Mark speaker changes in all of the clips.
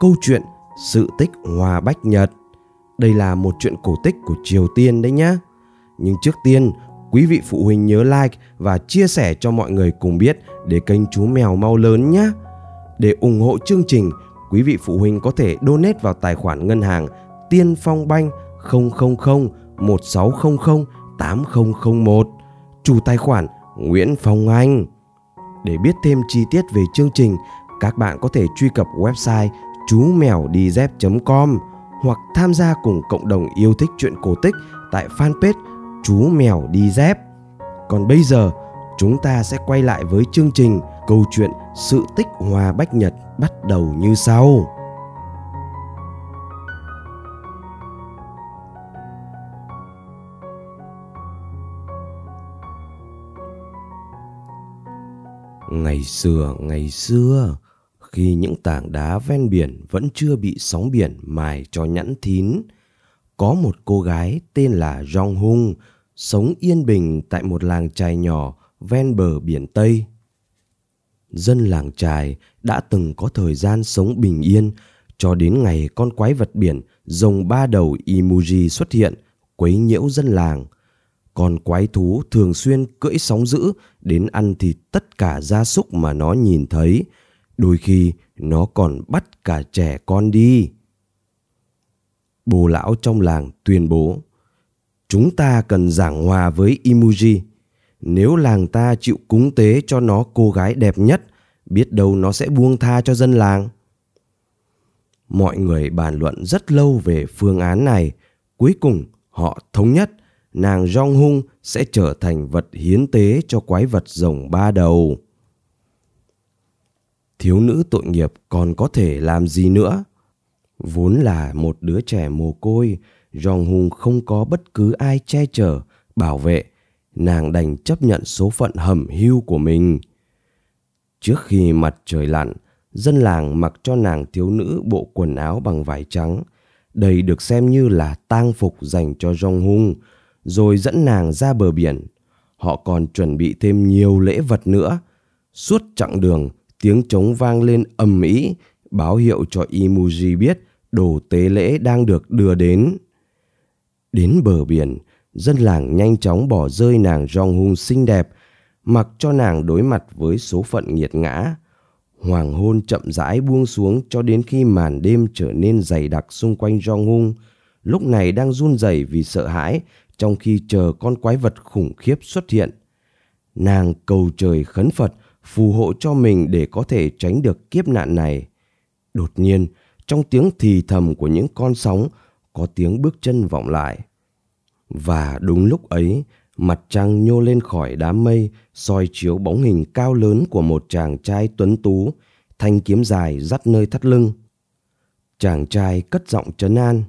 Speaker 1: Câu chuyện Sự tích Hoa Bách Nhật. Đây là một chuyện cổ tích của Triều Tiên đấy nhé. Nhưng trước tiên, quý vị phụ huynh nhớ like và chia sẻ cho mọi người cùng biết để kênh chú mèo mau lớn nhé. Để ủng hộ chương trình, quý vị phụ huynh có thể donate vào tài khoản ngân hàng Tiên Phong Banh 000 1600 8001. Chủ tài khoản Nguyễn Phong Anh. Để biết thêm chi tiết về chương trình, các bạn có thể truy cập website chú mèo đi dép.com hoặc tham gia cùng cộng đồng yêu thích chuyện cổ tích tại fanpage chú mèo đi dép. Còn bây giờ, chúng ta sẽ quay lại với chương trình câu chuyện sự tích hòa bách nhật bắt đầu như sau. Ngày xưa, ngày xưa, khi những tảng đá ven biển vẫn chưa bị sóng biển mài cho nhẵn thín, có một cô gái tên là Jong Hung sống yên bình tại một làng trài nhỏ ven bờ biển Tây. Dân làng trài đã từng có thời gian sống bình yên cho đến ngày con quái vật biển rồng ba đầu Imuji xuất hiện quấy nhiễu dân làng. Con quái thú thường xuyên cưỡi sóng dữ đến ăn thịt tất cả gia súc mà nó nhìn thấy. Đôi khi nó còn bắt cả trẻ con đi. Bồ lão trong làng tuyên bố Chúng ta cần giảng hòa với Imuji. Nếu làng ta chịu cúng tế cho nó cô gái đẹp nhất, biết đâu nó sẽ buông tha cho dân làng. Mọi người bàn luận rất lâu về phương án này. Cuối cùng họ thống nhất nàng Jong Hung sẽ trở thành vật hiến tế cho quái vật rồng ba đầu. Thiếu nữ tội nghiệp còn có thể làm gì nữa? Vốn là một đứa trẻ mồ côi, Jong Hung không có bất cứ ai che chở, bảo vệ, nàng đành chấp nhận số phận hầm hưu của mình. Trước khi mặt trời lặn, dân làng mặc cho nàng thiếu nữ bộ quần áo bằng vải trắng. Đây được xem như là tang phục dành cho Jong Hung, rồi dẫn nàng ra bờ biển. Họ còn chuẩn bị thêm nhiều lễ vật nữa. Suốt chặng đường, tiếng trống vang lên ầm ĩ, báo hiệu cho Imuji biết đồ tế lễ đang được đưa đến. Đến bờ biển, dân làng nhanh chóng bỏ rơi nàng Jong Hung xinh đẹp, mặc cho nàng đối mặt với số phận nghiệt ngã. Hoàng hôn chậm rãi buông xuống cho đến khi màn đêm trở nên dày đặc xung quanh Jong Hung. Lúc này đang run rẩy vì sợ hãi trong khi chờ con quái vật khủng khiếp xuất hiện. Nàng cầu trời khấn Phật phù hộ cho mình để có thể tránh được kiếp nạn này. Đột nhiên, trong tiếng thì thầm của những con sóng, có tiếng bước chân vọng lại. Và đúng lúc ấy, mặt trăng nhô lên khỏi đám mây, soi chiếu bóng hình cao lớn của một chàng trai tuấn tú, thanh kiếm dài dắt nơi thắt lưng. Chàng trai cất giọng trấn an.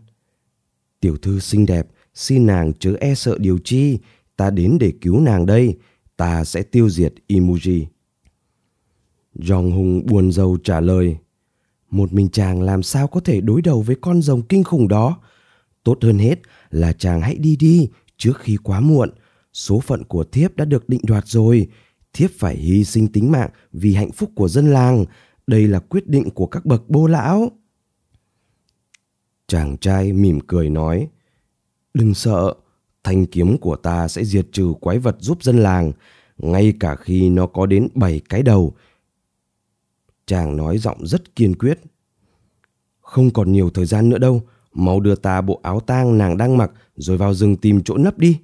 Speaker 1: Tiểu thư xinh đẹp, xin nàng chớ e sợ điều chi, ta đến để cứu nàng đây, ta sẽ tiêu diệt Imuji. Jong Hùng buồn rầu trả lời. Một mình chàng làm sao có thể đối đầu với con rồng kinh khủng đó? Tốt hơn hết là chàng hãy đi đi trước khi quá muộn. Số phận của thiếp đã được định đoạt rồi. Thiếp phải hy sinh tính mạng vì hạnh phúc của dân làng. Đây là quyết định của các bậc bô lão. Chàng trai mỉm cười nói. Đừng sợ, thanh kiếm của ta sẽ diệt trừ quái vật giúp dân làng. Ngay cả khi nó có đến bảy cái đầu. Chàng nói giọng rất kiên quyết. Không còn nhiều thời gian nữa đâu mau đưa ta bộ áo tang nàng đang mặc rồi vào rừng tìm chỗ nấp đi.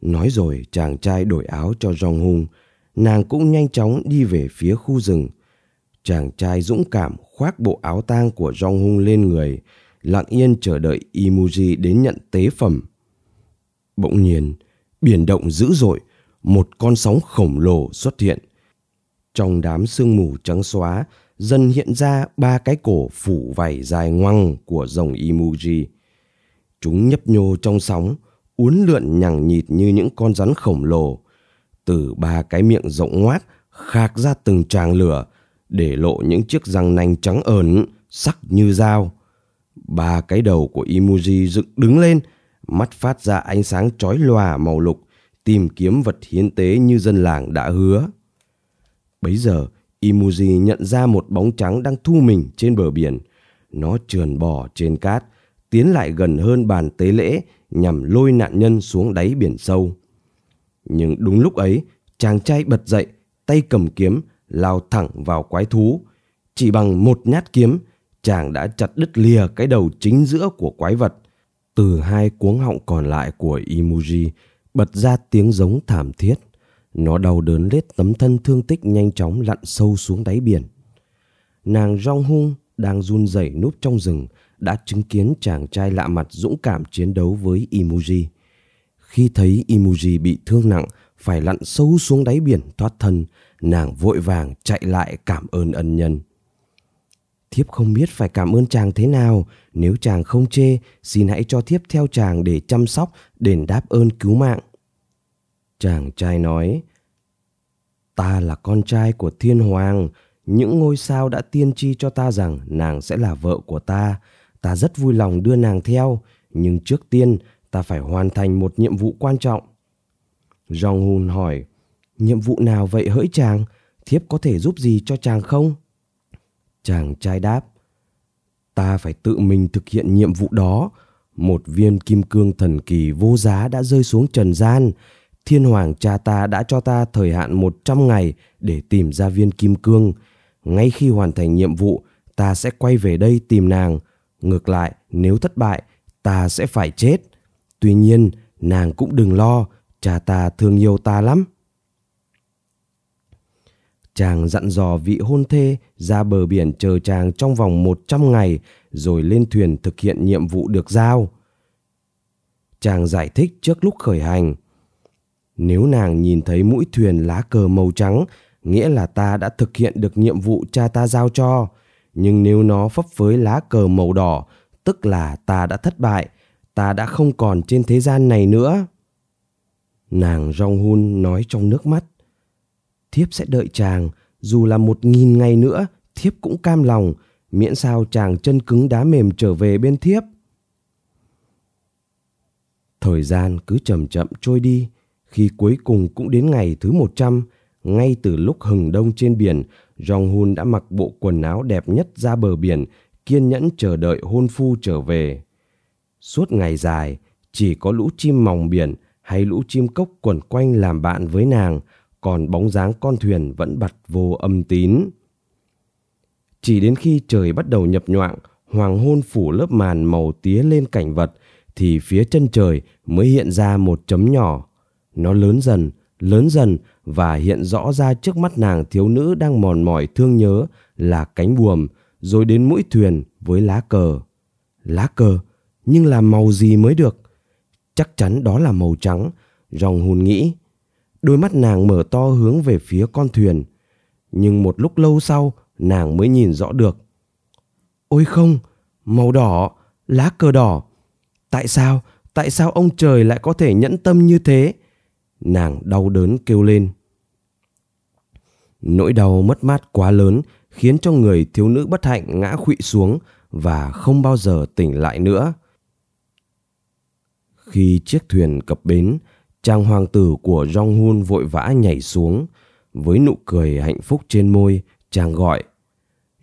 Speaker 1: Nói rồi chàng trai đổi áo cho Rong Hung, nàng cũng nhanh chóng đi về phía khu rừng. Chàng trai dũng cảm khoác bộ áo tang của Rong Hung lên người, lặng yên chờ đợi Imuji đến nhận tế phẩm. Bỗng nhiên, biển động dữ dội, một con sóng khổng lồ xuất hiện. Trong đám sương mù trắng xóa, dần hiện ra ba cái cổ phủ vảy dài ngoằng của rồng Imuji. Chúng nhấp nhô trong sóng, uốn lượn nhằng nhịt như những con rắn khổng lồ. Từ ba cái miệng rộng ngoác khạc ra từng tràng lửa, để lộ những chiếc răng nanh trắng ờn, sắc như dao. Ba cái đầu của Imuji dựng đứng lên, mắt phát ra ánh sáng chói lòa màu lục, tìm kiếm vật hiến tế như dân làng đã hứa. Bấy giờ, Imuji nhận ra một bóng trắng đang thu mình trên bờ biển. Nó trườn bò trên cát, tiến lại gần hơn bàn tế lễ nhằm lôi nạn nhân xuống đáy biển sâu. Nhưng đúng lúc ấy, chàng trai bật dậy, tay cầm kiếm, lao thẳng vào quái thú. Chỉ bằng một nhát kiếm, chàng đã chặt đứt lìa cái đầu chính giữa của quái vật. Từ hai cuống họng còn lại của Imuji bật ra tiếng giống thảm thiết. Nó đau đớn lết tấm thân thương tích nhanh chóng lặn sâu xuống đáy biển. Nàng Rong Hung đang run rẩy núp trong rừng đã chứng kiến chàng trai lạ mặt dũng cảm chiến đấu với Imuji. Khi thấy Imuji bị thương nặng, phải lặn sâu xuống đáy biển thoát thân, nàng vội vàng chạy lại cảm ơn ân nhân. Thiếp không biết phải cảm ơn chàng thế nào, nếu chàng không chê, xin hãy cho thiếp theo chàng để chăm sóc, đền đáp ơn cứu mạng. Chàng trai nói, ta là con trai của thiên hoàng, những ngôi sao đã tiên tri cho ta rằng nàng sẽ là vợ của ta. Ta rất vui lòng đưa nàng theo, nhưng trước tiên ta phải hoàn thành một nhiệm vụ quan trọng. Jong Hun hỏi, nhiệm vụ nào vậy hỡi chàng? Thiếp có thể giúp gì cho chàng không? Chàng trai đáp, ta phải tự mình thực hiện nhiệm vụ đó. Một viên kim cương thần kỳ vô giá đã rơi xuống trần gian. Thiên hoàng cha ta đã cho ta thời hạn 100 ngày để tìm ra viên kim cương. Ngay khi hoàn thành nhiệm vụ, ta sẽ quay về đây tìm nàng. Ngược lại, nếu thất bại, ta sẽ phải chết. Tuy nhiên, nàng cũng đừng lo, cha ta thương yêu ta lắm. Chàng dặn dò vị hôn thê ra bờ biển chờ chàng trong vòng 100 ngày rồi lên thuyền thực hiện nhiệm vụ được giao. Chàng giải thích trước lúc khởi hành. Nếu nàng nhìn thấy mũi thuyền lá cờ màu trắng, nghĩa là ta đã thực hiện được nhiệm vụ cha ta giao cho. Nhưng nếu nó phấp phới lá cờ màu đỏ, tức là ta đã thất bại, ta đã không còn trên thế gian này nữa. Nàng Rong Hun nói trong nước mắt thiếp sẽ đợi chàng dù là một nghìn ngày nữa thiếp cũng cam lòng miễn sao chàng chân cứng đá mềm trở về bên thiếp thời gian cứ chậm chậm trôi đi khi cuối cùng cũng đến ngày thứ một trăm ngay từ lúc hừng đông trên biển Jong Hun đã mặc bộ quần áo đẹp nhất ra bờ biển kiên nhẫn chờ đợi hôn phu trở về suốt ngày dài chỉ có lũ chim mòng biển hay lũ chim cốc quẩn quanh làm bạn với nàng còn bóng dáng con thuyền vẫn bật vô âm tín. Chỉ đến khi trời bắt đầu nhập nhoạng, hoàng hôn phủ lớp màn màu tía lên cảnh vật, thì phía chân trời mới hiện ra một chấm nhỏ. Nó lớn dần, lớn dần và hiện rõ ra trước mắt nàng thiếu nữ đang mòn mỏi thương nhớ là cánh buồm, rồi đến mũi thuyền với lá cờ. Lá cờ, nhưng là màu gì mới được? Chắc chắn đó là màu trắng, Rong hùn nghĩ. Đôi mắt nàng mở to hướng về phía con thuyền. Nhưng một lúc lâu sau, nàng mới nhìn rõ được. Ôi không, màu đỏ, lá cờ đỏ. Tại sao, tại sao ông trời lại có thể nhẫn tâm như thế? Nàng đau đớn kêu lên. Nỗi đau mất mát quá lớn khiến cho người thiếu nữ bất hạnh ngã khuỵu xuống và không bao giờ tỉnh lại nữa. Khi chiếc thuyền cập bến, chàng hoàng tử của Jong Hun vội vã nhảy xuống. Với nụ cười hạnh phúc trên môi, chàng gọi.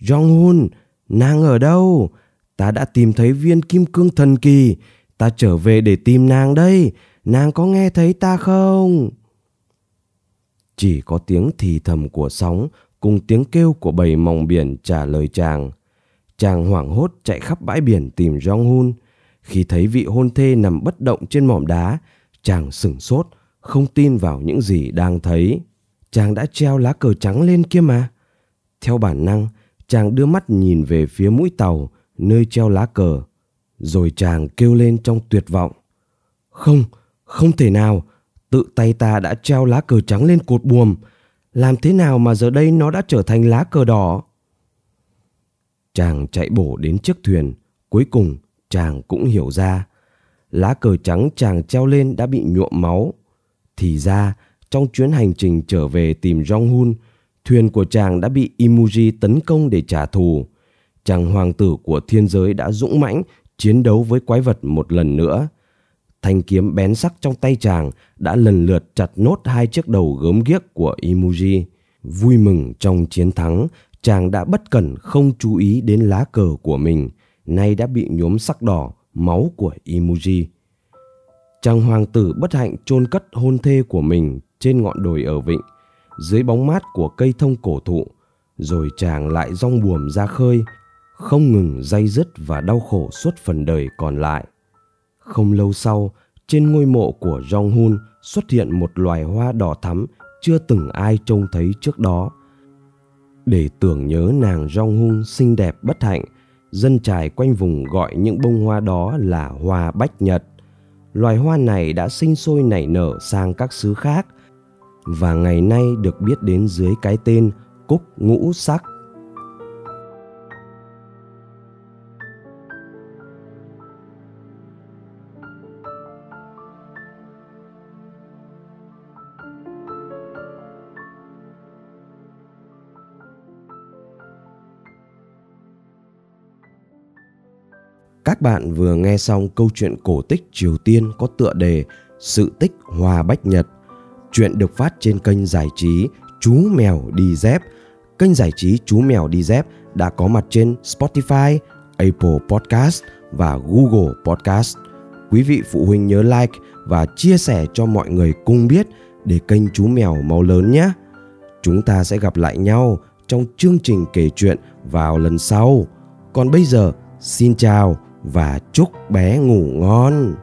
Speaker 1: Jong Hun, nàng ở đâu? Ta đã tìm thấy viên kim cương thần kỳ. Ta trở về để tìm nàng đây. Nàng có nghe thấy ta không? Chỉ có tiếng thì thầm của sóng cùng tiếng kêu của bầy mòng biển trả lời chàng. Chàng hoảng hốt chạy khắp bãi biển tìm Jong Hun. Khi thấy vị hôn thê nằm bất động trên mỏm đá, Chàng sửng sốt, không tin vào những gì đang thấy. Chàng đã treo lá cờ trắng lên kia mà. Theo bản năng, chàng đưa mắt nhìn về phía mũi tàu, nơi treo lá cờ. Rồi chàng kêu lên trong tuyệt vọng. Không, không thể nào, tự tay ta đã treo lá cờ trắng lên cột buồm. Làm thế nào mà giờ đây nó đã trở thành lá cờ đỏ? Chàng chạy bổ đến chiếc thuyền, cuối cùng chàng cũng hiểu ra. Lá cờ trắng chàng treo lên đã bị nhuộm máu. Thì ra, trong chuyến hành trình trở về tìm Jong-hun, thuyền của chàng đã bị Imuji tấn công để trả thù. Chàng hoàng tử của thiên giới đã dũng mãnh chiến đấu với quái vật một lần nữa. Thanh kiếm bén sắc trong tay chàng đã lần lượt chặt nốt hai chiếc đầu gớm ghiếc của Imuji. Vui mừng trong chiến thắng, chàng đã bất cẩn không chú ý đến lá cờ của mình, nay đã bị nhuốm sắc đỏ, máu của Imuji. Chàng hoàng tử bất hạnh chôn cất hôn thê của mình trên ngọn đồi ở vịnh, dưới bóng mát của cây thông cổ thụ, rồi chàng lại rong buồm ra khơi, không ngừng day dứt và đau khổ suốt phần đời còn lại. Không lâu sau, trên ngôi mộ của Jong-hun xuất hiện một loài hoa đỏ thắm chưa từng ai trông thấy trước đó. Để tưởng nhớ nàng Jong-hun xinh đẹp bất hạnh, dân trài quanh vùng gọi những bông hoa đó là hoa bách nhật. Loài hoa này đã sinh sôi nảy nở sang các xứ khác và ngày nay được biết đến dưới cái tên cúc ngũ sắc. Bạn vừa nghe xong câu chuyện cổ tích Triều Tiên có tựa đề Sự tích hòa Bách Nhật. Chuyện được phát trên kênh giải trí Chú Mèo Đi Dép. Kênh giải trí Chú Mèo Đi Dép đã có mặt trên Spotify, Apple Podcast và Google Podcast. Quý vị phụ huynh nhớ like và chia sẻ cho mọi người cùng biết để kênh Chú Mèo mau lớn nhé. Chúng ta sẽ gặp lại nhau trong chương trình kể chuyện vào lần sau. Còn bây giờ, xin chào và chúc bé ngủ ngon.